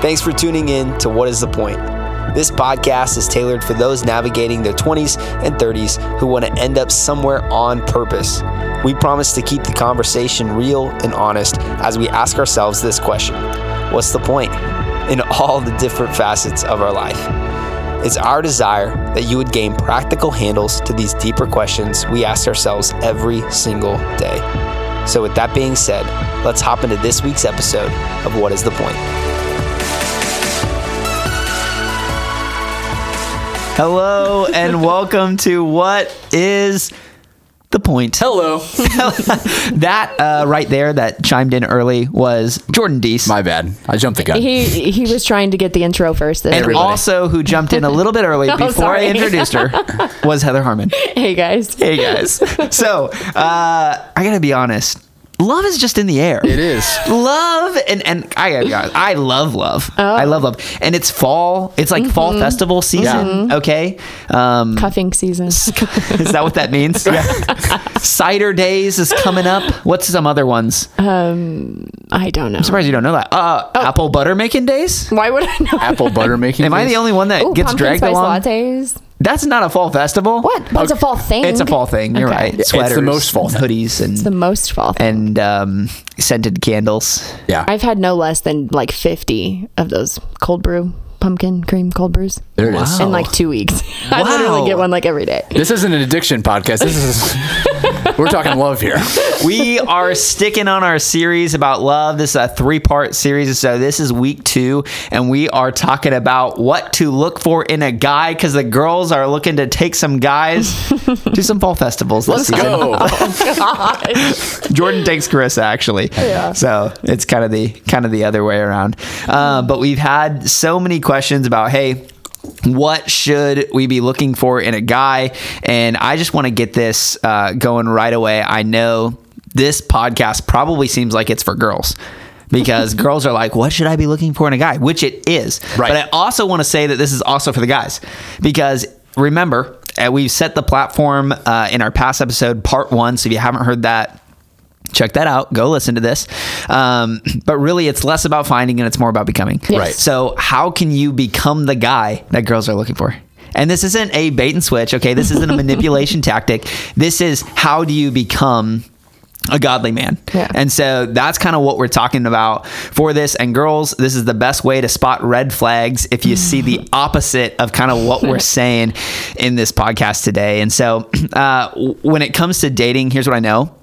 Thanks for tuning in to What is the Point? This podcast is tailored for those navigating their 20s and 30s who want to end up somewhere on purpose. We promise to keep the conversation real and honest as we ask ourselves this question What's the point? in all the different facets of our life. It's our desire that you would gain practical handles to these deeper questions we ask ourselves every single day. So, with that being said, let's hop into this week's episode of What is the Point? Hello, and welcome to What is the Point? Hello. that uh, right there that chimed in early was Jordan Deese. My bad. I jumped the gun. He he was trying to get the intro first. and week. also, who jumped in a little bit early Oh, before I introduced her was Heather Harmon. hey guys. Hey guys. So, uh, I gotta be honest. Love is just in the air. it is. Love and and I gotta be honest, I love love. Oh. I love love, and it's fall. It's like fall Mm-hmm. festival season. Okay, um, Cuffing season. is that what that means? Yeah. Cider days is coming up. What's some other ones? I'm I don't know. I'm surprised you don't know that. Uh, Oh. apple butter making days. Why would I know? Apple butter making. Am I the only one that Ooh, gets pumpkin dragged spice along? lattes. That's not a fall festival. What? But it's a fall thing. It's a fall thing. You're Okay. right. It's the most fall thing. hoodies, and it's The most fall. Thing. and um, scented candles. Yeah. I've had no less than like 50 of those cold brew pumpkin cream cold brews there it is. Wow. in like two weeks. Wow. I literally get one like every day. This isn't an addiction podcast. This is. we're talking love here. we are sticking on our series about love. This is a three part series. So, this is week two, and we are talking about what to look for in a guy because the girls are looking to take some guys to some fall festivals. Let's go. Jordan takes Carissa actually. Yeah. So it's kind of the kind of the other way around. Uh, but we've had so many questions about hey. What should we be looking for in a guy? And I just want to get this uh, going right away. I know this podcast probably seems like it's for girls because girls are like, what should I be looking for in a guy? Which it is. Right. But I also want to say that this is also for the guys because remember, uh, we've set the platform uh, in our past episode, part one. So if you haven't heard that, check that out. Go listen to this. Um, but really it's less about finding and it's more about becoming. Yes. Right. so how can you become the guy that girls are looking for? And this isn't a bait and switch okay? This isn't a manipulation tactic. This is how do you become a godly man? Yeah. and so that's kind of what we're talking about for this. And girls this is the best way to spot red flags if you see the opposite of kind of what we're saying in this podcast today. And so uh, when it comes to dating here's what i know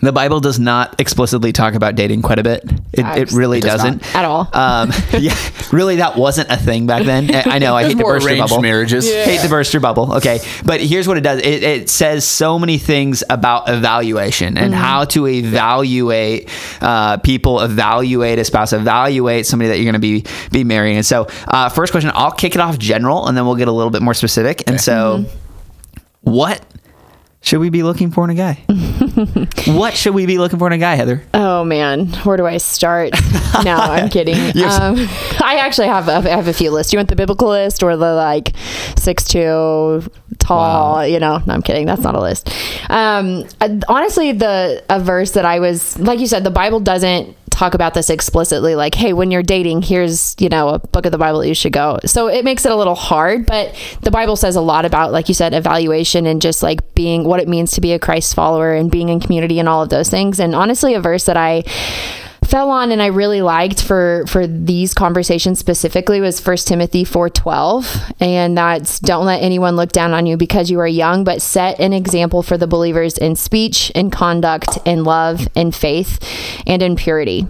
the Bible does not explicitly talk about dating quite a bit. It, it really It does doesn't not. At all. Um, yeah, really, that wasn't a thing back then. I I know. I hate to More burst your bubble. marriages. Yeah. Hate to burst your bubble. Okay, but here's what it does. It, it says so many things about evaluation and how to evaluate uh, people, evaluate a spouse, evaluate somebody that you're going to be be marrying. And so, uh, first question, I'll kick it off general, and then we'll get a little bit more specific. And so, what should we be looking for in a guy? what should we be looking for in a guy, Heather? Oh man, where do I start? no, I'm kidding. Um, I actually have a, I have a few lists. You want the biblical list or the like six two tall? You know, no, I'm kidding. That's not a list. Um, uh, honestly, the a verse that I was like you said, the Bible doesn't talk about this explicitly like hey when you're dating here's you know a book of the bible you should go. So it makes it a little hard but the bible says a lot about like you said evaluation and just like being what it means to be a christ follower and being in community and all of those things. And honestly a verse that i fell on and I really liked for for these conversations specifically was First Timothy 4:12 and that's don't let anyone look down on you because you are young but set an example for the believers in speech in conduct in love in faith and in purity.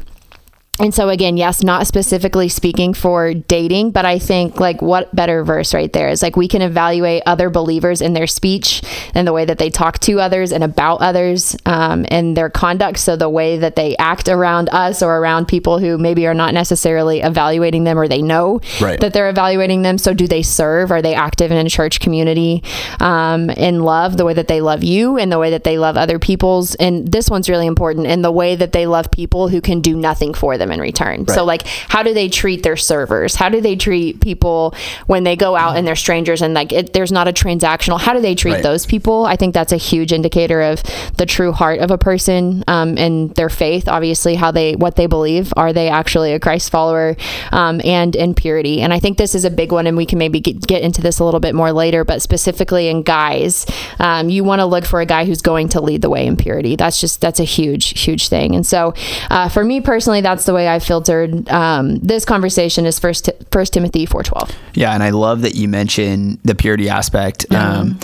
And so again, yes, not specifically speaking for dating, but I think like what better verse right there is like we can evaluate other believers in their speech and the way that they talk to others and about others um, and their conduct. So the way that they act around us or around people who maybe are not necessarily evaluating them or they know Right. that they're evaluating them. So do they serve? Are they active in a church community um, in love, the way that they love you and the way that they love other people's? And this one's really important in the way that they love people who can do nothing for them. Them in return. So like how do they treat their servers? How do they treat people when they go out and they're strangers and like it, there's not a transactional? How do they treat Right. those people? I think that's a huge indicator of the true heart of a person um, and their faith. Obviously, how they what they believe. Are they actually a Christ follower? Um, and in purity. And I think this is a big one, and we can maybe get, get into this a little bit more later. But specifically in guys, um, you want to look for a guy who's going to lead the way in purity. That's just that's a huge huge thing. And so, uh, for me personally, that's the way I filtered um, this conversation. Is first First Timothy four twelve. Yeah, and I love that you mention the purity aspect. Um,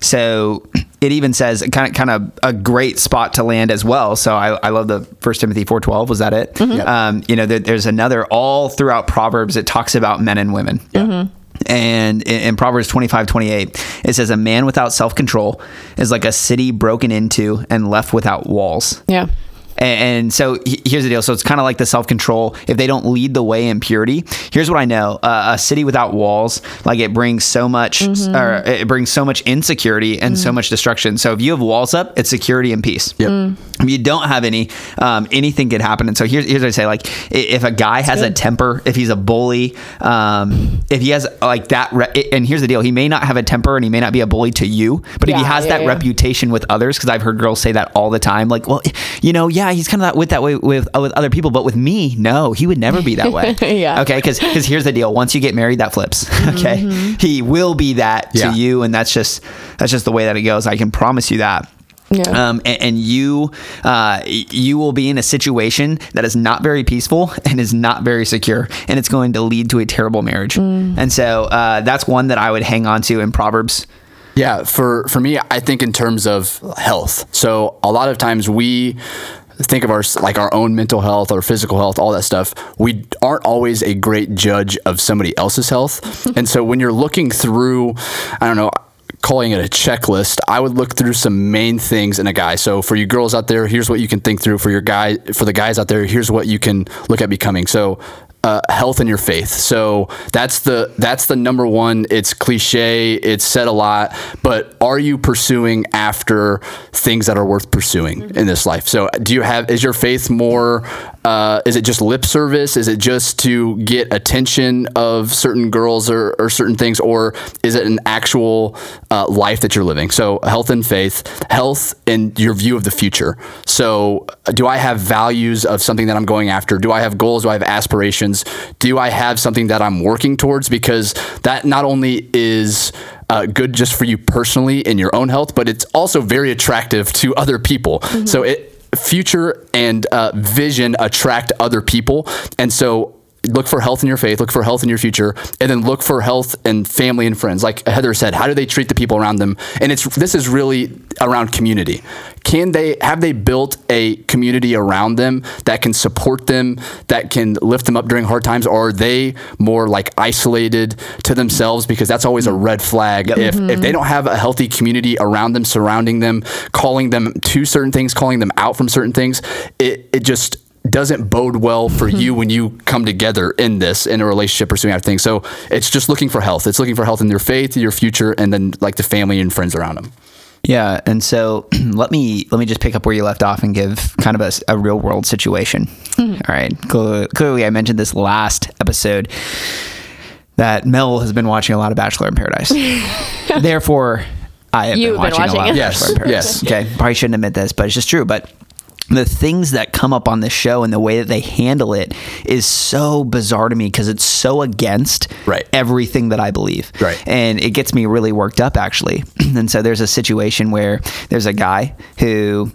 so it even says kind of kind of a great spot to land as well. So I, I love the First Timothy four twelve. Was that it? Um, you know, there, there's another all throughout Proverbs. It talks about men and women. And in, in Proverbs 25, 28, it says, A man without self control is like a city broken into and left without walls. Yeah. And, and so he- here's the deal. So it's kind of like the self control. If they don't lead the way in purity, here's what I know: uh, a city without walls, like it brings so much, or it brings so much insecurity and so much destruction. So if you have walls up, it's security and peace. Yep. If you don't have any, um, anything could happen. And so here's, here's what I say: like if a guy has a temper, if he's a bully, um, if he has like that, re- and here's the deal: he may not have a temper and he may not be a bully to you, but if he has yeah, that yeah. reputation with others, because I've heard girls say that all the time, like, well, you know, yeah, he's kind of that with that way with uh, with other people, but with me, no, he would never be that way. Yeah. Okay, because because here's the deal: once you get married, that flips. Okay, he will be that to you, and that's just that's just the way that it goes. I can promise you that. Yeah. Um, and, and you, uh, you will be in a situation that is not very peaceful and is not very secure, and it's going to lead to a terrible marriage. And so uh, that's one that I would hang on to in Proverbs. Yeah, for for me, I think in terms of health. So a lot of times we think of our like our own mental health or physical health, all that stuff. We aren't always a great judge of somebody else's health, and so when you're looking through, I don't know. Calling it a checklist, I would look through some main things in a guy. So for you girls out there, here's what you can think through. For your guy, for the guys out there, here's what you can look at becoming. So uh, health and your faith. So that's the that's the number one. It's cliche. It's said a lot, but are you pursuing after things that are worth pursuing in this life? So do you have is your faith more? Uh, is it just lip service? Is it just to get attention of certain girls or, or certain things, or is it an actual uh, life that you're living? So health and faith, health and your view of the future. So uh, do I have values of something that I'm going after? Do I have goals? Do I have aspirations? Do I have something that I'm working towards? Because that not only is uh, good just for you personally in your own health, but it's also very attractive to other people. So it future and uh, vision attract other people, and so look for health in your faith, look for health in your future, and then look for health and family and friends. Like Heather said, how do they treat the people around them? And it's this is really around community. Can they have they built a community around them that can support them, that can lift them up during hard times, or are they more like isolated to themselves? Because that's always a red flag. If if they mm-hmm. don't have a healthy community around them, surrounding them, calling them to certain things, calling them out from certain things, it it just doesn't bode well for hmm. you when you come together in this in a relationship pursuing after things. So it's just looking for health. It's looking for health in your faith, your future, and then like the family and friends around them. Yeah, and so let me let me just pick up where you left off and give kind of a real world situation. Hmm. All right, clearly, clearly, I mentioned this last episode that Mel has been watching a lot of Bachelor in Paradise. Therefore, I have You've been been watching, watching a lot of Yes, Bachelor in Paradise. yes. Okay, probably shouldn't admit this, but it's just true. But the things that come up on the show and the way that they handle it is so bizarre to me because it's so against Right. everything that I believe. Right. And it gets me really worked up actually. and so there's a situation where there's a guy who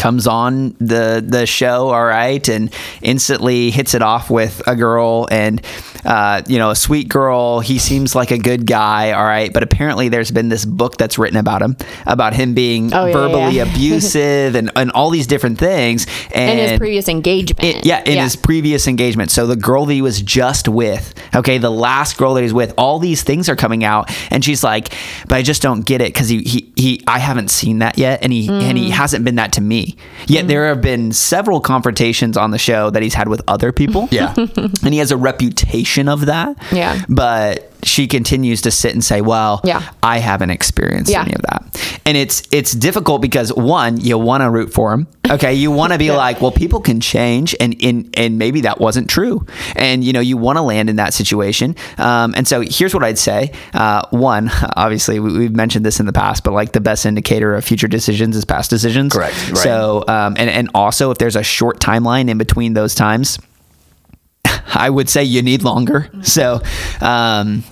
comes on the the show all right and instantly hits it off with a girl and uh, you know a sweet girl he seems like a good guy all right but apparently there's been this book that's written about him about him being Oh, yeah, verbally yeah. abusive and, and all these different things and in his previous engagement. it- yeah, in his previous engagement. So the girl that he was just with, okay, the last girl that he's with, all these things are coming out, and she's like, "But I just don't get it because he, he he I haven't seen that yet, and he and Mm. he hasn't been that to me. Yet there have been several confrontations on the show that he's had with other people. Yeah. and he has a reputation of that. Yeah. but she continues to sit and say, "Well, Yeah. I haven't experienced Yeah. any of that," and it's it's difficult because one, you want to root for him. Okay, you want to be like, "Well, people can change," and and and maybe that wasn't true, and you know you want to land in that situation. Um, and so here's what I'd say: uh, one, obviously we, we've mentioned this in the past, but like the best indicator of future decisions is past decisions. Correct, right. So um, and and also if there's a short timeline in between those times. I would say you need longer. So, um,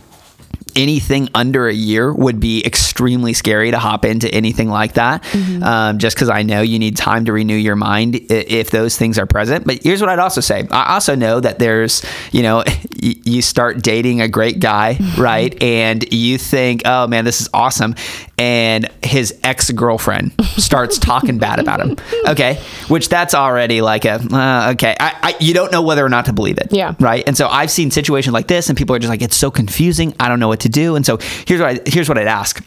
anything under a year would be extremely scary to hop into anything like that. Um, just because I know you need time to renew your mind if those things are present. But here's what I'd also say I also know that there's, you know, you start dating a great guy, right? And you think, oh man, this is awesome. And his ex girlfriend starts talking bad about him. Okay. Which that's already like a, uh, okay. I, I, you don't know whether or not to believe it. Yeah. Right. And so I've seen situations like this, and people are just like, it's so confusing. I don't know what to do. And so here's what I, here's what I'd ask.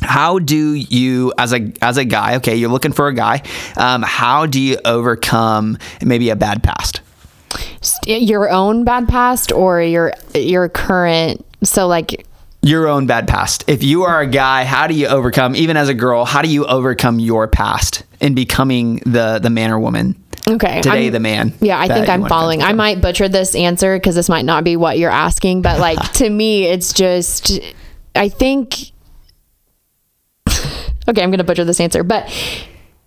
How do you, as a as a guy, okay, you're looking for a guy. Um, how do you overcome maybe a bad past? Your own bad past or your your current so like Your own bad past. If you are a guy, how do you overcome? Even as a girl, how do you overcome your past in becoming the the man or woman? okay Today, I'm- the man. yeah i think i'm following i might butcher this answer because this might not be what you're asking but like to me it's just i think okay i'm gonna butcher this answer but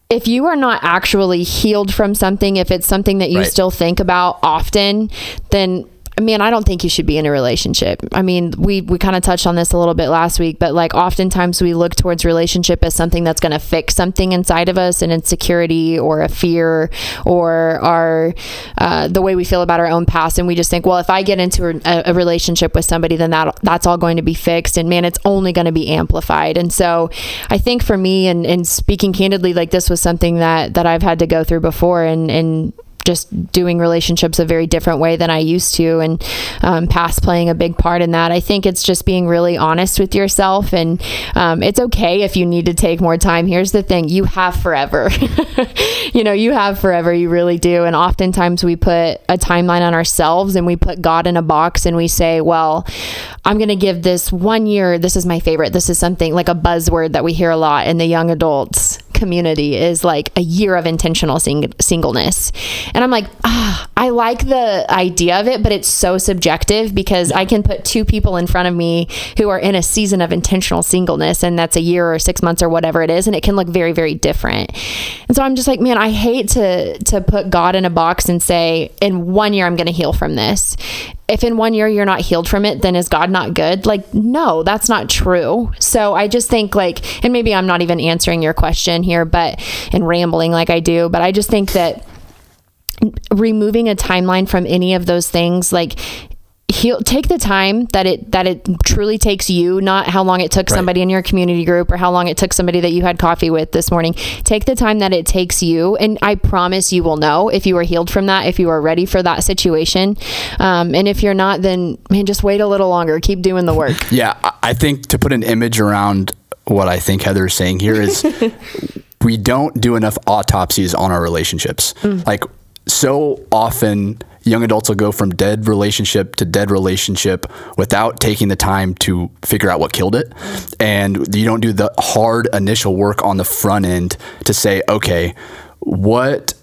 if you are not actually healed from something if it's something that you Right. still think about often then man i don't think you should be in a relationship. I mean we we kind of touched on this a little bit last week but like oftentimes we look towards relationship as something that's going to fix something inside of us an insecurity or a fear or our uh, the way we feel about our own past and we just think well if i get into a, a relationship with somebody then that that's all going to be fixed and man it's only going to be amplified. And so i think for me and, and speaking candidly like this was something that that i've had to go through before and and just doing relationships a very different way than I used to, and um, past playing a big part in that. I think it's just being really honest with yourself, and um, it's okay if you need to take more time. Here's the thing you have forever. you know, you have forever, you really do. And oftentimes we put a timeline on ourselves and we put God in a box and we say, well, I'm going to give this one year. This is my favorite. This is something like a buzzword that we hear a lot in the young adults community is like a year of intentional sing- singleness. And I'm like, ah, I like the idea of it, but it's so subjective because I can put two people in front of me who are in a season of intentional singleness, and that's a year or six months or whatever it is, and it can look very, very different. And so I'm just like, man, I hate to to put God in a box and say, in one year I'm going to heal from this if in one year you're not healed from it, then is God not good? Like, no, that's not true. So I just think, like, and maybe I'm not even answering your question here, but and rambling like I do, but I just think that removing a timeline from any of those things, like, heal take the time that it that it truly takes you not how long it took somebody in your community group or how long it took somebody that you had coffee with this morning. Take the time that it takes you and i promise you will know if you are healed from that if you are ready for that situation. Um, and if you're not then man just wait a little longer. Keep doing the work. Yeah, I- I think to put an image around what I think Heather's saying here is we don't do enough autopsies on our relationships. Like so often young adults will go from dead relationship to dead relationship without taking the time to figure out what killed it. And you don't do the hard initial work on the front end to say, okay, what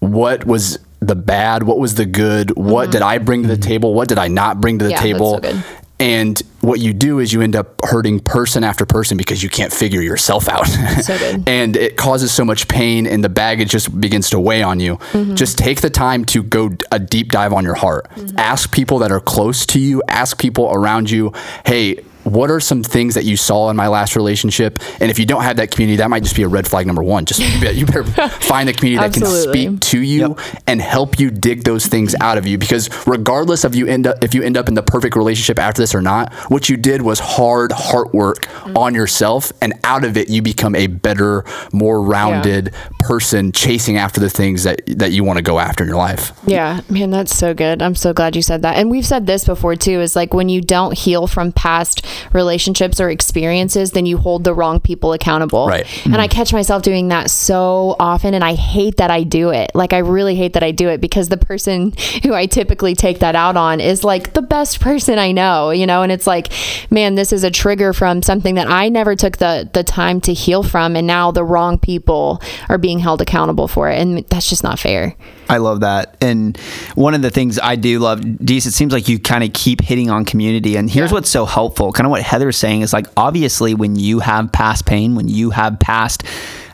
what was the bad? What was the good? What mm-hmm. did I bring to the mm-hmm. table? What did I not bring to the Yeah, that's table? so good. And what you do is you end up hurting person after person because you can't figure yourself out. So and it causes so much pain and the baggage just begins to weigh on you. Mm-hmm. Just take the time to go a deep dive on your heart. Mm-hmm. Ask people that are close to you, ask people around you, hey, what are some things that you saw in my last relationship? And if you don't have that community, that might just be a red flag number one. Just you better find a community that can speak to you and help you dig those things out of you. Because regardless of you end up if you end up in the perfect relationship after this or not, what you did was hard heart work mm-hmm. on yourself, and out of it you become a better, more rounded person, chasing after the things that that you want to go after in your life. Yeah, man, that's so good. I'm so glad you said that. And we've said this before too is like when you don't heal from past relationships or experiences, then you hold the wrong people accountable. Right. And I mm-hmm. catch myself doing that so often and I hate that I do it. Like I really hate that I do it because the person who I typically take that out on is like the best person I know, you know, and it's like, man, this is a trigger from something that I never took the the time to heal from and now the wrong people are being held accountable for it and that's just not fair. I love that. And one of the things I do love, Deese, it seems like you kind of keep hitting on community. And here's Yeah. what's so helpful. Kind of what Heather's saying is like, obviously, when you have past pain, when you have past,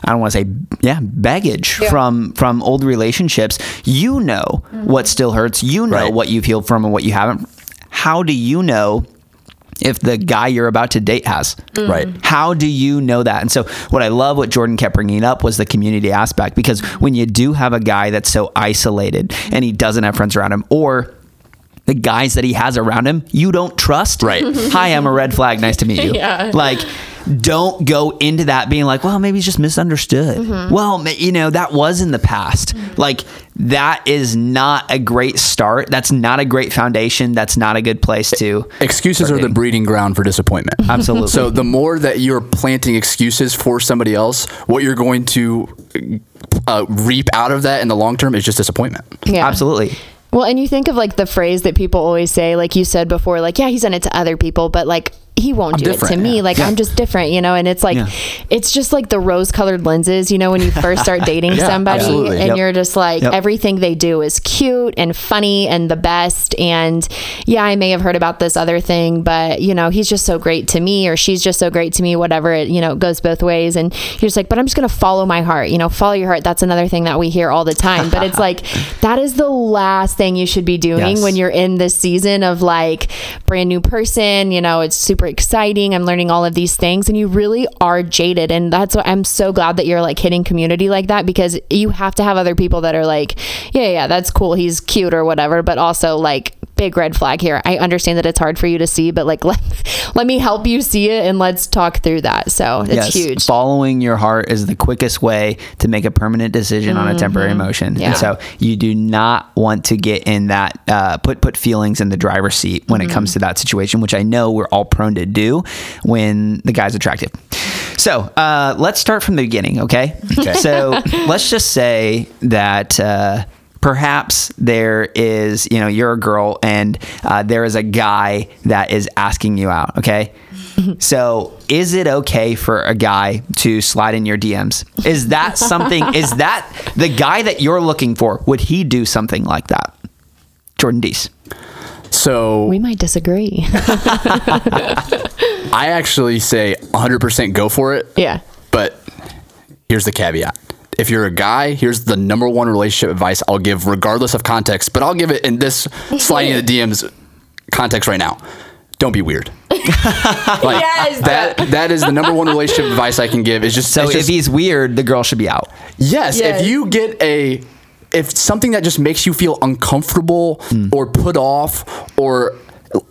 I don't want to say, yeah, baggage Yeah. from from old relationships, you know what mm-hmm. still hurts. You know Right. what you've healed from and what you haven't. How do you know if the guy you're about to date has? Mm. Right. How do you know that? And so, what I love what Jordan kept bringing up was the community aspect because when you do have a guy that's so isolated and he doesn't have friends around him, or the guys that he has around him, you don't trust. Right. Hi, I'm a red flag. Nice to meet you. Yeah. Like, don't go into that being like, well, maybe he's just misunderstood. Mm-hmm. Well, you know, that was in the past. Like, that is not a great start. That's not a great foundation. That's not a good place to. Excuses are the breeding ground for disappointment. Absolutely. So the more that you're planting excuses for somebody else, what you're going to uh, reap out of that in the long term is just disappointment. Yeah. Absolutely. Well, and you think of like the phrase that people always say, like you said before, like, yeah, he's done it to other people, but like he won't do it to me. yeah. Like I'm just different, you know? And it's like, Yeah. it's just like the rose colored lenses, you know, when you first start dating Yeah, somebody absolutely. and Yep. you're just like, Yep. everything they do is cute and funny and the best. And yeah, I may have heard about this other thing, but you know, he's just so great to me or she's just so great to me, whatever it, you know, it goes both ways. And you're just like, but I'm just going to follow my heart, you know, follow your heart. That's another thing that we hear all the time. But it's like, that is the last thing you should be doing Yes. when you're in this season of like brand new person, you know, it's super exciting. I'm learning all of these things and you really are jaded. And that's what I'm so glad that you're like hitting community like that because you have to have other people that are like, yeah, yeah, that's cool. He's cute or whatever, but also like big red flag here. I understand that it's hard for you to see, but like let, let me help you see it and let's talk through that. So it's yes, huge. Following your heart is the quickest way to make a permanent decision on a temporary emotion. Mm-hmm. Yeah. And so you do not want to get in that uh, put put feelings in the driver's seat when Mm-hmm. it comes to that situation, which I know we're all prone to do when the guy's attractive. So uh, let's start from the beginning, okay? Okay. So let's just say that. Uh, Perhaps there is, you know, you're a girl and uh, there is a guy that is asking you out, okay? So, is it okay for a guy to slide in your DMs? Is that something? is that the guy that you're looking for? Would he do something like that? Jordan Deese. So we might disagree. I actually say 100% go for it. yeah. But here's the caveat. If you're a guy, here's the number one relationship advice I'll give, regardless of context. But I'll give it in this sliding in the DMs context right now. Don't be weird. Like, Yes. that that is the number one relationship advice I can give. Is just So, it's if just- he's weird, the girl should be out. Yes, Yes. if you get a if something that just makes you feel uncomfortable hmm. or put off or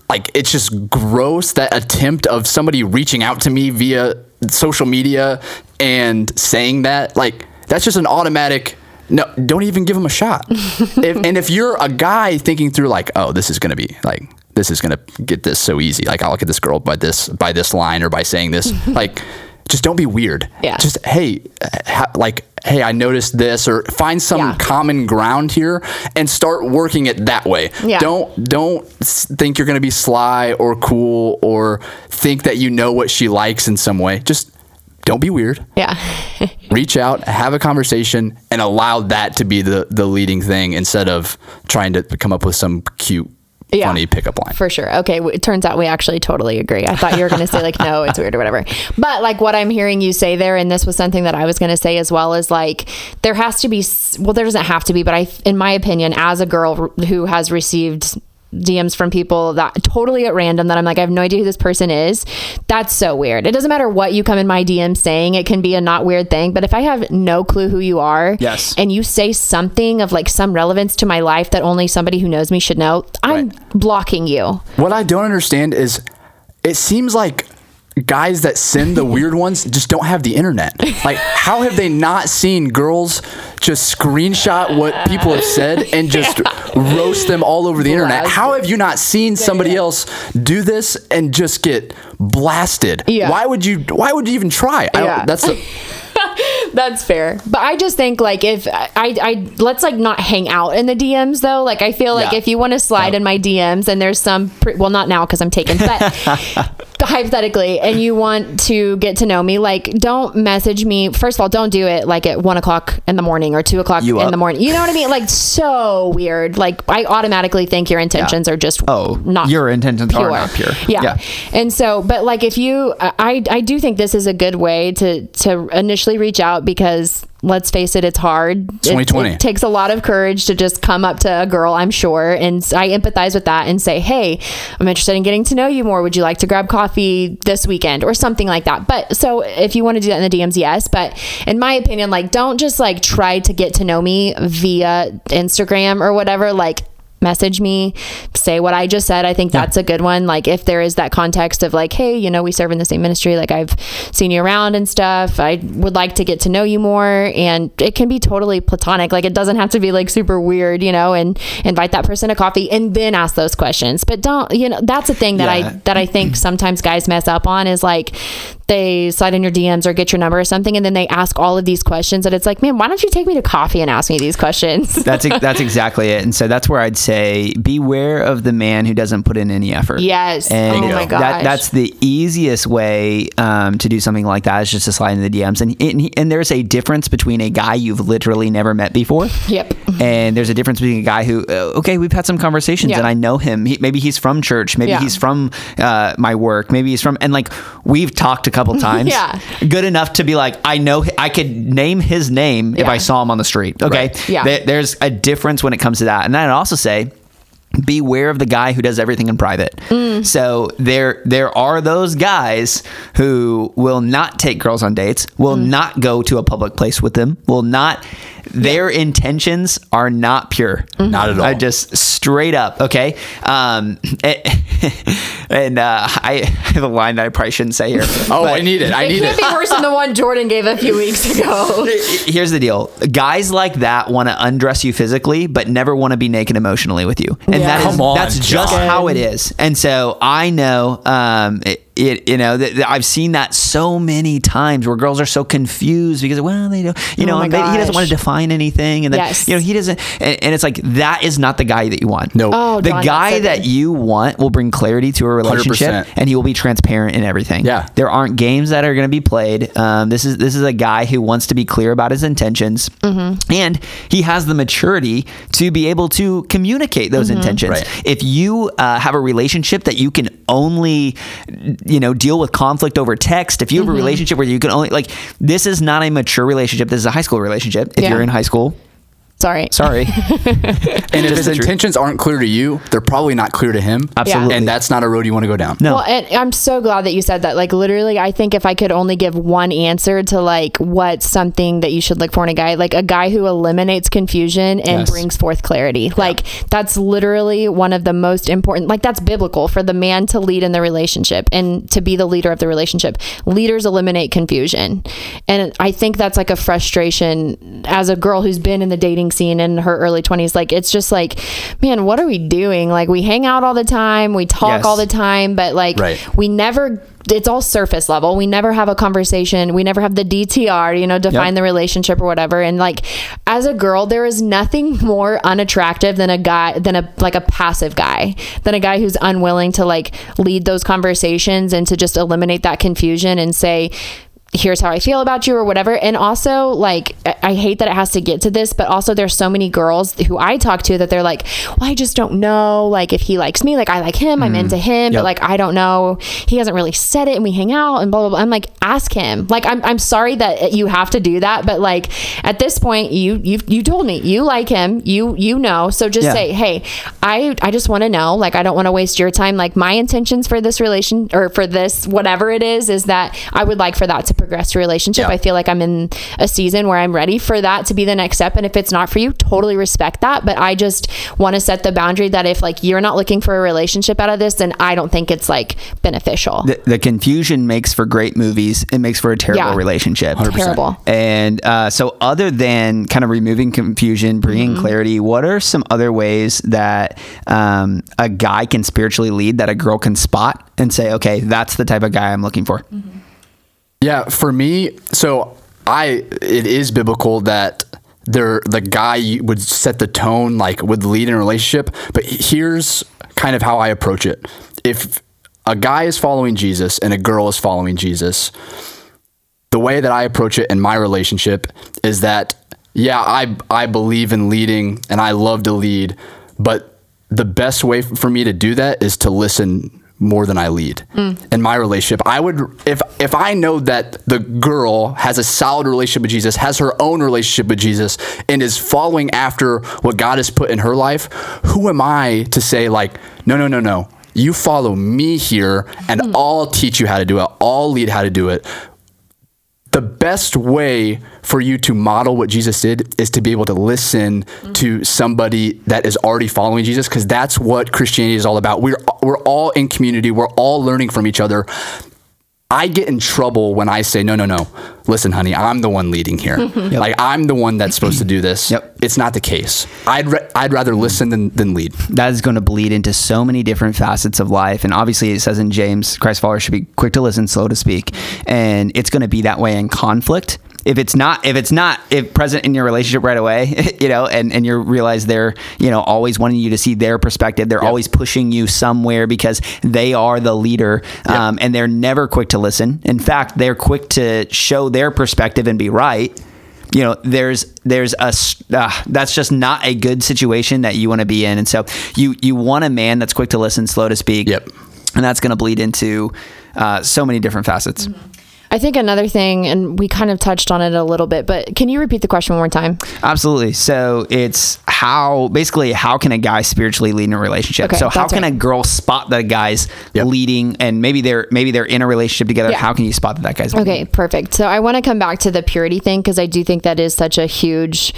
like it's just gross that attempt of somebody reaching out to me via social media and saying that like that's just an automatic no don't even give him a shot if, and if you're a guy thinking through like oh this is gonna be like this is gonna get this so easy like i'll get this girl by this by this line or by saying this like just don't be weird Yeah. just hey ha- like hey i noticed this or find some Yeah. common ground here and start working it that way Yeah. don't don't think you're going to be sly or cool or think that you know what she likes in some way just don't be weird Yeah. reach out have a conversation and allow that to be the the leading thing instead of trying to come up with some cute Yeah. funny pickup line For sure. Okay. It turns out we actually totally agree. I thought you were going to say, like, no, it's weird or whatever. But, like, what I'm hearing you say there, and this was something that I was going to say as well, is like, there has to be, well, there doesn't have to be, but I, in my opinion, as a girl who has received DMs from people that totally at random that I'm like, I have no idea who this person is. That's so weird. It doesn't matter what you come in my DM saying, it can be a not weird thing. But if I have no clue who you are, Yes. and you say something of like some relevance to my life that only somebody who knows me should know, I'm Right. blocking you. What I don't understand is it seems like guys that send the weird ones just don't have the internet. Like, how have they not seen girls just screenshot what people have said and just roast them all over the internet. How have you not seen somebody yeah. else do this and just get blasted? Yeah. Why would you? Why would you even try? I Yeah. don't, that's the, That's fair. But I just think like if I, I let's like not hang out in the DMs though. Like I feel like Yeah. if you want to slide in my DMs and there's some pre- well not now because I'm taken, but hypothetically, and you want to get to know me, like don't message me. First of all, don't do it like at one o'clock in the morning or two o'clock You in up? the morning. You know what I mean? Like so weird. Like I automatically think your intentions are just Oh, not your intentions are not pure. Yeah. Yeah. And so, but like if you, I, I do think this is a good way to, to initially reach out because let's face it, it's hard. It- 2020. It, takes a lot of courage to just come up to a girl, I'm sure. And I empathize with that and say, Hey, I'm interested in getting to know you more. Would you like to grab coffee this weekend or something like that? But so if you want to do that in the DMs, yes. But in my opinion, like don't just like try to get to know me via Instagram or whatever. Like, message me, say what I just said. I think that's a good one. Like if there is that context of like, hey, you know, we serve in the same ministry, like I've seen you around and stuff. I would like to get to know you more. And it can be totally platonic. Like it doesn't have to be like super weird, you know, and invite that person to coffee and then ask those questions. But don't, you know, that's a thing that Yeah. I that I think sometimes guys mess up on is like they slide in your DMs or get your number or something and then they ask all of these questions and it's like, man, why don't you take me to coffee and ask me these questions? That's that's exactly it. And so that's where I'd say beware of the man who doesn't put in any effort. Yes. And Oh my that, gosh. that's the easiest way um, to do something like that is just to slide in the DMs. And, and and there's a difference between a guy you've literally never met before. Yep. And there's a difference between a guy who, uh, okay, we've had some conversations and I know him. He, maybe he's from church. Maybe Yeah. he's from uh, my work. Maybe he's from, and like we've talked a couple times. Yeah. Good enough to be like, I know, I could name his name if I saw him on the street. Okay. Right. Yeah. There- there's a difference when it comes to that. And then I'd also say, beware of the guy who does everything in private. Mm. So there there are those guys who will not take girls on dates, will Mm. not go to a public place with them, will not their intentions are not pure. Mm-hmm. Not at all. I just straight up, okay? Um and uh, I have a line that I probably shouldn't say here. oh, I need it. I it need can't it. be worse than the one Jordan gave a few weeks ago. Here's the deal. Guys like that want to undress you physically, but never want to be naked emotionally with you. And Yeah. That is Come on, that's just John. how it is. And so I know um it, it you know that that I've seen that so many times where girls are so confused because well they don't you Oh know my they- he doesn't want to define anything and then Yes. you know he doesn't and, and it's like that is not the guy that you want. No. Oh, the Don, guy so that you want will bring clarity to a relationship 100%. and he will be transparent in everything. Yeah. There aren't games that are going to be played. Um, this is this is a guy who wants to be clear about his intentions, Mm-hmm. and he has the maturity to be able to communicate those Mm-hmm. intentions. Right. If you uh, have a relationship that you can only, you know, deal with conflict over text, if you Mm-hmm. have a relationship where you can only like, this is not a mature relationship. This is a high school relationship. If Yeah. you're in high school, Sorry. sorry, And if his intentions aren't clear to you, they're probably not clear to him. Absolutely. And that's not a road you want to go down. No. Well, and I'm so glad that you said that. Like, literally, I think if I could only give one answer to like what's something that you should look for in a guy, like a guy who eliminates confusion and Yes. brings forth clarity. Like, that's literally one of the most important, like, that's biblical for the man to lead in the relationship and to be the leader of the relationship. Leaders eliminate confusion. And I think that's like a frustration as a girl who's been in the dating scene in her early 20s. Like, it's just like, man, what are we doing? Like, we hang out all the time, we talk Yes. all the time, but like, Right. we never it's all surface level we never have a conversation we never have the dtr you know define Yep. the relationship or whatever and like as a girl there is nothing more unattractive than a guy than a like a passive guy than a guy who's unwilling to like lead those conversations and to just eliminate that confusion and say here's how I feel about you or whatever. And also, like, I- hate that it has to get to this, but also there's so many girls who I talk to that they're like, well, I just don't know. Like, if he likes me, like, I like him, I'm mm-hmm. into him, Yep. but like, I don't know. He hasn't really said it and we hang out and blah, blah, blah. I'm like, ask him. Like, I'm, I'm sorry that you have to do that, but like, at this point, you, you, you told me you like him, you, you know, so just Yeah. say, hey, I, I just want to know, like, I don't want to waste your time. Like, my intentions for this relation or for this, whatever it is, is that I would like for that to progress your relationship. Yeah. I feel like I'm in a season where I'm ready for that to be the next step. And if it's not for you, totally respect that. But I just want to set the boundary that if like you're not looking for a relationship out of this, then I don't think it's like beneficial. the, the confusion makes for great movies. It makes for a terrible Yeah. relationship. Terrible. And uh, so, other than kind of removing confusion, bringing Mm-hmm. clarity, what are some other ways that um, a guy can spiritually lead that a girl can spot and say, okay, that's the type of guy I'm looking for? Yeah, for me, so I it is biblical that there the guy would set the tone, like would lead in a relationship. But here's kind of how I approach it: if a guy is following Jesus and a girl is following Jesus, the way that I approach it in my relationship is that yeah, I I believe in leading and I love to lead, but the best way for me to do that is to listen more than I lead. Mm. In my relationship, I would if if I know that the girl has a solid relationship with Jesus, has her own relationship with Jesus and is following after what God has put in her life, who am I to say like, no, no, no, no. You follow me here and mm. I'll teach you how to do it. I'll lead how to do it the best way for you to model what Jesus did is to be able to listen to somebody that is already following Jesus because that's what Christianity is all about. We're we're all in community. We're all learning from each other. I get in trouble when I say, no, no, no. Listen, honey, I'm the one leading here. Like, I'm the one that's supposed to do this. Yep. It's not the case. I'd, ra- I'd rather listen than, than lead. that is going to bleed into so many different facets of life. And obviously, it says in James, Christ followers should be quick to listen, slow to speak, and it's going to be that way in conflict. If it's not, if it's not, if present in your relationship right away, you know, and and you realize they're, you know, always wanting you to see their perspective, they're always pushing you somewhere because they are the leader, um, and they're never quick to listen. In fact, they're quick to show their perspective and be right. You know there's there's a s- uh, that's just not a good situation that you want to be in. And so you you want a man that's quick to listen slow to speak. Yep. and that's going to bleed into uh, so many different facets I think another thing, and we kind of touched on it a little bit, but can you repeat the question one more time? absolutely so it's how basically how can a guy spiritually lead in a relationship Okay, so how can right. a girl spot that guy's Yep. leading and maybe they're maybe they're in a relationship together Yeah. how can you spot that that guy's leading? Okay, perfect. So I want to come back to the purity thing because I do think that is such a huge,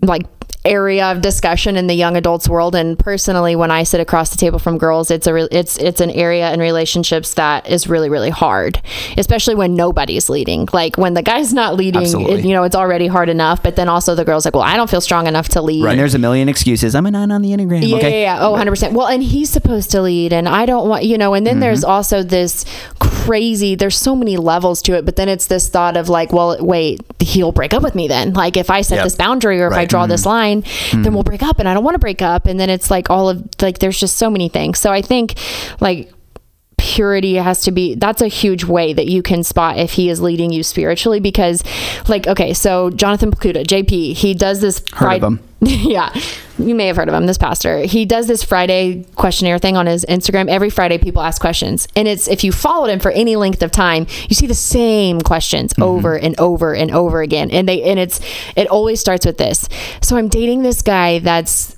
like, area of discussion in the young adults world and personally when I sit across the table from girls it's a re- it's it's an area in relationships that is really really hard especially when nobody's leading like when the guy's not leading it, you know it's already hard enough but then also the girl's like well I don't feel strong enough to lead and there's a million excuses i'm a nine on the enneagram yeah, okay yeah, yeah. Oh, 100%. Well, and he's supposed to lead, and I don't want, you know, and then mm-hmm. there's also this crazy, there's so many levels to it, but then it's this thought of like, well, wait, he'll break up with me then. Like, if I set Yep. this boundary or if I Right. draw mm-hmm. this line, then hmm. we'll break up, and I don't want to break up. And then it's like all of, like, there's just so many things. So I think, like, purity has to be that's a huge way that you can spot if he is leading you spiritually because like okay so jonathan Pokluda, jp he does this Heard of him. yeah you may have heard of him this pastor. He does this friday questionnaire thing on his instagram. Every friday people ask questions. And it's if you followed him for any length of time you see the same questions mm-hmm. over and over and over again. And they and it's it always starts with this. So i'm dating this guy that's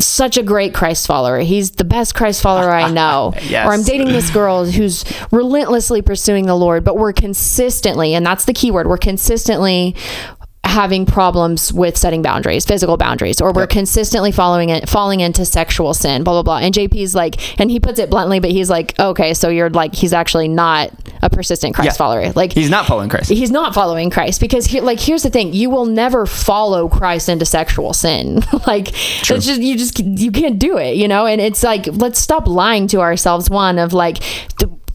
such a great Christ follower. He's the best Christ follower I know. Yes. Or I'm dating this girl who's relentlessly pursuing the Lord, but we're consistently, and that's the key word, we're consistently having problems with setting boundaries, physical boundaries, or we're consistently following it, falling into sexual sin, blah blah blah. And JP's like, and he puts it bluntly, but he's like, okay, so you're like, he's actually not a persistent Christ Yeah. follower. Like he's not following christ he's not following Christ because he, like here's the thing you will never follow Christ into sexual sin like it's just you just you can't do it you know and it's like let's stop lying to ourselves one of like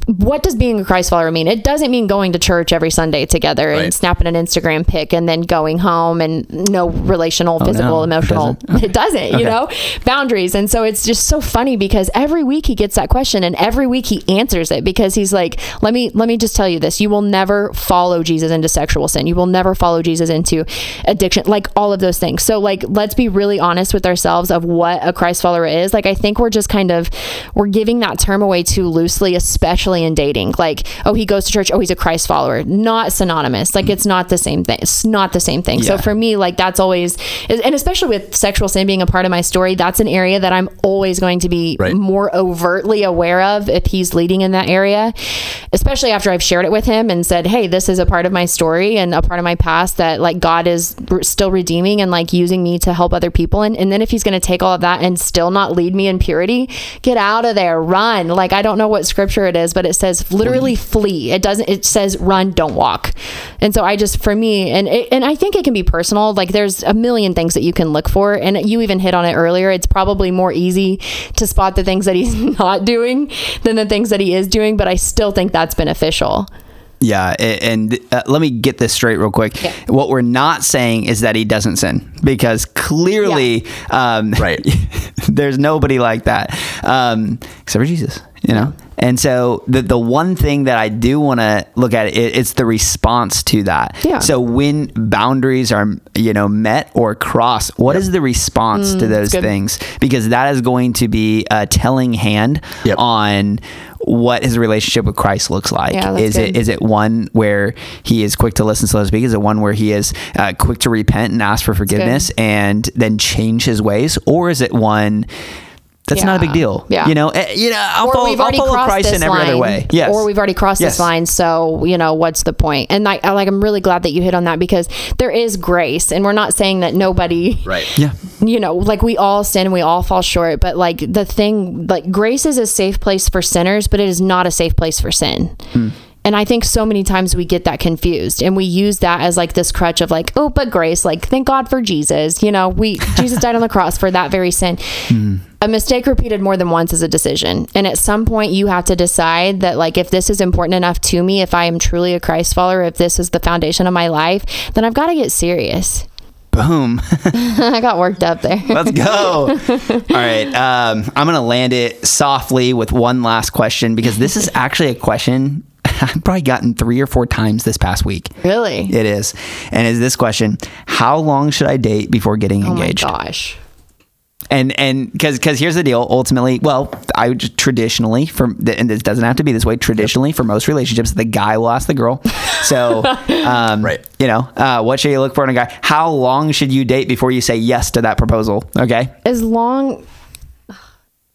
what does being a Christ follower mean? It doesn't mean going to church every Sunday together and snapping an Instagram pic and then going home and no relational, oh, physical, no, it emotional. doesn't? It doesn't, you know, boundaries. And so it's just so funny because every week he gets that question and every week he answers it because he's like, let me, let me just tell you this. You will never follow Jesus into sexual sin. You will never follow Jesus into addiction, like all of those things. So like, let's be really honest with ourselves of what a Christ follower is. Like, I think we're just kind of, we're giving that term away too loosely, especially especially in dating. Like, oh, he goes to church. Oh, he's a Christ follower. Not synonymous. Like, it's not the same thing. It's not the same thing. So for me, like, that's always, and especially with sexual sin being a part of my story, that's an area that I'm always going to be Right. more overtly aware of if he's leading in that area, especially after I've shared it with him and said, hey, this is a part of my story and a part of my past that like God is r- still redeeming and like using me to help other people. And, and then if he's going to take all of that and still not lead me in purity, get out of there, run. Like, I don't know what scripture it is, but it says literally flee. It doesn't, it says run, don't walk. And so I just, for me, and, it, and I think it can be personal. Like, there's a million things that you can look for. And you even hit on it earlier. It's probably more easy to spot the things that he's not doing than the things that he is doing, but I still think that's beneficial. Yeah, a- and uh, let me get this straight real quick. Yeah. What we're not saying is that he doesn't sin, because clearly, um, Right. there's nobody like that, um, except for Jesus. You know, and so the the one thing that I do want to look at it, it's the response to that. Yeah. So when boundaries are you know met or crossed, what is the response to those Mm, things? Because that is going to be a telling hand Yep. on what his relationship with Christ looks like. Yeah, is it good. is it one where he is quick to listen, slow to speak? Is it one where he is uh, quick to repent and ask for forgiveness and then change his ways, or is it one that's not a big deal? Yeah. you know, Eh, you know, I'll or follow, I'll follow Christ in every line. other way. Yes, Or we've already crossed Yes. this line. So, you know, what's the point? And like, I, like, I'm really glad that you hit on that because there is grace and we're not saying that nobody, Right. Yeah, you know, like we all sin and we all fall short. But like the thing, like grace is a safe place for sinners, but it is not a safe place for sin. And I think so many times we get that confused and we use that as like this crutch of like, oh, but grace, like thank God for Jesus. You know, we Jesus died on the cross for that very sin. A mistake repeated more than once is a decision. And at some point you have to decide that like if this is important enough to me, if I am truly a Christ follower, if this is the foundation of my life, then I've got to get serious. boom. I got worked up there. Let's go. All right. Um, I'm going to land it softly with one last question because this is actually a question I've probably gotten three or four times this past week. Really? It is. And is this question How long should I date before getting Oh my engaged? gosh. and and because because here's the deal ultimately well i would just traditionally from and this doesn't have to be this way traditionally for most relationships the guy will ask the girl so um Right. you know uh, what should you look for in a guy how long should you date before you say yes to that proposal okay as long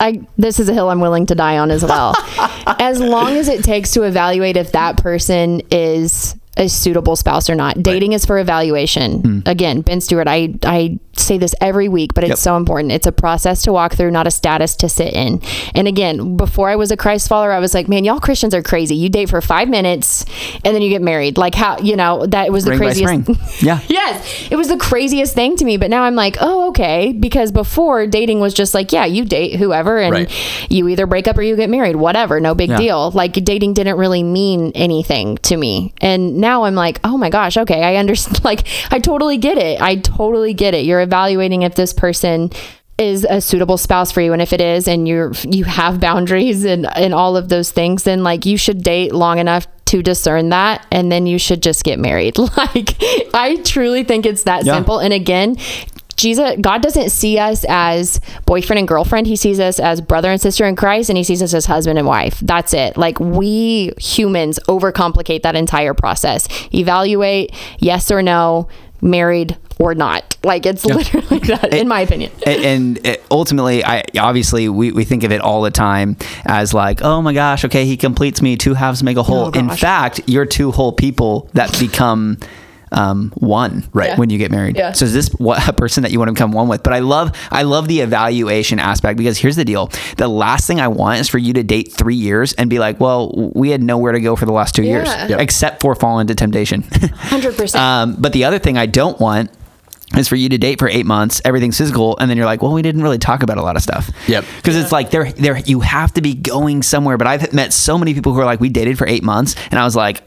I this is a hill I'm willing to die on as well. as long as it takes to evaluate if that person is a suitable spouse or not. Dating is for evaluation. Hmm. Again, Ben Stuart, I I say this every week, but it's Yep. so important. It's a process to walk through, not a status to sit in. And again, before I was a Christ follower, I was like, man, y'all Christians are crazy. You date for five minutes and then you get married. Like how you know that was the Spring by craziest. Yeah. yes, it was the craziest thing to me. But now I'm like, oh, okay. Because before dating was just like, yeah, you date whoever and Right. you either break up or you get married, whatever, no big Yeah. deal. Like dating didn't really mean anything to me. And now I'm like, oh my gosh, okay, I understand. Like, I totally get it. I totally get it. You're evaluating if this person is a suitable spouse for you and if it is and you're you have boundaries and and all of those things then like you should date long enough to discern that and then you should just get married like i truly think it's that Yeah. simple and again Jesus, God doesn't see us as boyfriend and girlfriend. He sees us as brother and sister in Christ, and He sees us as husband and wife. That's it. Like we humans overcomplicate that entire process. Evaluate yes or no, married or not. Like it's literally that, in my opinion. and, and it- ultimately i obviously we, we think of it all the time as like oh my gosh okay he completes me two halves make a whole Oh, in fact you're two whole people that become um, one Right. when you get married Yeah. so is this what a person that you want to become one with but i love i love the evaluation aspect because here's the deal the last thing i want is for you to date three years and be like well we had nowhere to go for the last two years Yep. except for fall into temptation 100%. um, but the other thing I don't want is for you to date for eight months, everything's physical, and then you're like, well, we didn't really talk about a lot of stuff. Yep. Because it's like there, there, you have to be going somewhere. But I've met so many people who are like, we dated for eight months, and I was like.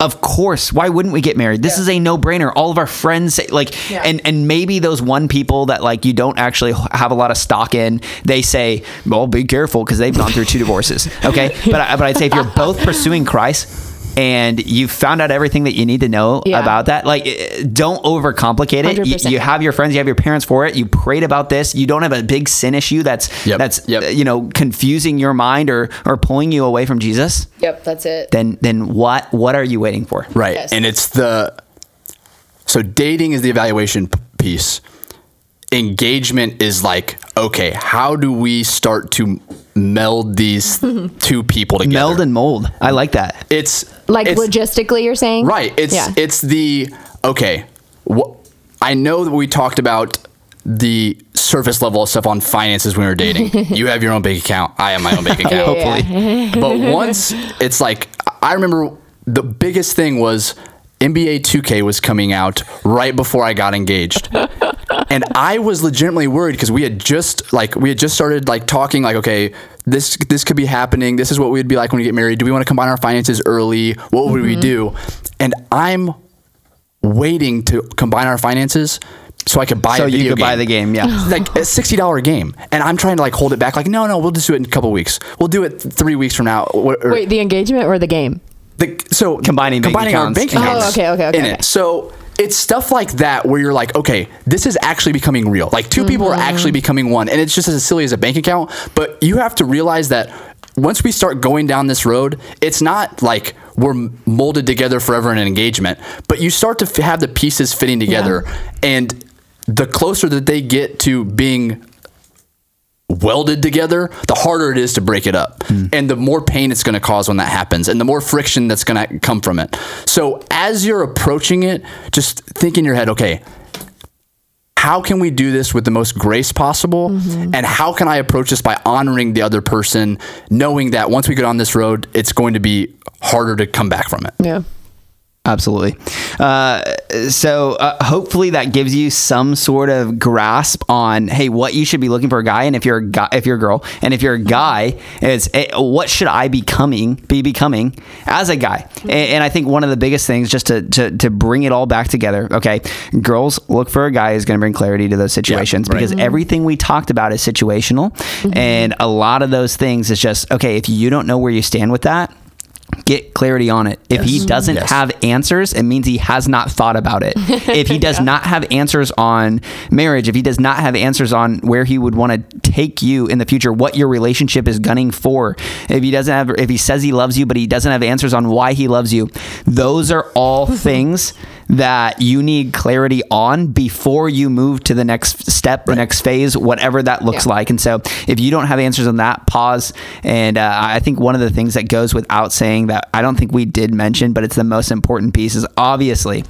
Of course, why wouldn't we get married? This is a no-brainer. All of our friends say like, and and maybe those one people that like you don't actually have a lot of stock in, they say, well, be careful because they've gone through two divorces. Okay, but I, but I'd say if you're both pursuing Christ, and you found out everything that you need to know Yeah. about that. Like, eh, don't overcomplicate it. You, you have your friends, you have your parents for it. You prayed about this. You don't have a big sin issue that's Yep. that's Yep. uh, you know confusing your mind or or pulling you away from Jesus. Yep, that's it. Then then what what are you waiting for? Right. Yes. And it's the so dating is the evaluation piece. Engagement is like, okay, how do we start to meld these two people together? Meld and mold. I like that. It's Like it's, logistically, you're saying? Right. It's yeah. it's the okay. Wh- I know that we talked about the surface level of stuff on finances when we were dating. you have your own bank account. I have my own bank account. Yeah, yeah. but once it's like I remember the biggest thing was NBA 2K was coming out right before I got engaged. And I was legitimately worried because we had just like we had just started like talking like okay this this could be happening this is what we'd be like when we get married do we want to combine our finances early what would we mm-hmm. do and I'm waiting to combine our finances so I could buy So a you video could buy the game, yeah. like a sixty dollar game, and I'm trying to like hold it back. Like, no, no, we'll just do it in a couple weeks. We'll do it three weeks from now. Or- or- Wait, the engagement or the game? the, so Combining bank combining our accounts. bank Oh, accounts. okay, okay, okay, in okay. it. So it's stuff like that where you're like, okay, this is actually becoming real. Like 2 people are actually Mm-hmm. becoming one, and it's just as silly as a bank account. But you have to realize that once we start going down this road, it's not like we're molded together forever in an engagement, but you start to f- have the pieces fitting together, and the closer that they get to being welded together, the harder it is to break it up. Hmm. And the more pain it's going to cause when that happens and the more friction that's going to come from it. So as you're approaching it, just think in your head, okay, how can we do this with the most grace possible? Mm-hmm. And how can I approach this by honoring the other person, knowing that once we get on this road, it's going to be harder to come back from it. Yeah. Absolutely. Uh, so uh, hopefully that gives you some sort of grasp on hey what you should be looking for a guy, and if you're a guy, if you're a girl, and if you're a guy, it's eh, what should I becoming be becoming as a guy? And, and I think one of the biggest things just to, to to bring it all back together. Okay, girls look for a guy who's going to bring clarity to those situations right. because everything we talked about is situational, and a lot of those things is just okay if you don't know where you stand with that get clarity on it. If he doesn't Yes. have answers, it means he has not thought about it. if he does not have answers on marriage, if he does not have answers on where he would want to take you in the future, what your relationship is gunning for, if he doesn't have if he says he loves you but he doesn't have answers on why he loves you, those are all things that you need clarity on before you move to the next step, the next phase, whatever that looks Yeah. like. And so, if you don't have answers on that, pause. And uh, I think one of the things that goes without saying that I don't think we did mention, but it's the most important piece is obviously.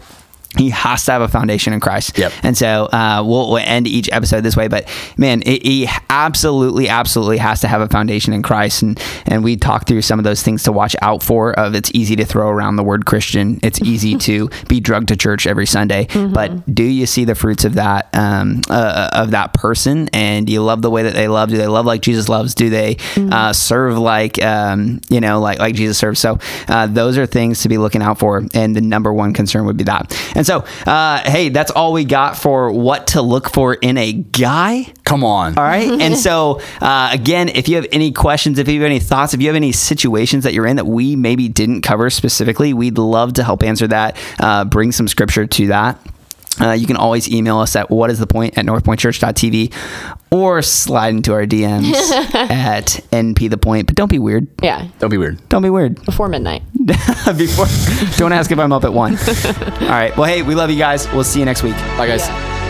He has to have a foundation in Christ. Yep. And so uh, we'll, we'll end each episode this way. But man, it, he absolutely, absolutely has to have a foundation in Christ. And and we talk through some of those things to watch out for. Of it's easy to throw around the word Christian. It's easy to be drugged to church every Sunday. But do you see the fruits of that um, uh, of that person? And do you love the way that they love? Do they love like Jesus loves? Do they uh, serve like um, you know like like Jesus serves? So uh, those are things to be looking out for. And the number one concern would be that. And so uh, hey, that's all we got for what to look for in a guy. Come on. All right. and so, uh, again, if you have any questions, if you have any thoughts, if you have any situations that you're in that we maybe didn't cover specifically, we'd love to help answer that, uh, bring some scripture to that. Uh, you can always email us at what is the point at northpointchurch.tv or slide into our DMs at np the point. But don't be weird. Yeah. Don't be weird. Don't be weird. Before midnight. Before, don't ask if I'm up at one. All right. Well, hey, we love you guys. We'll see you next week. Bye, guys. Yeah.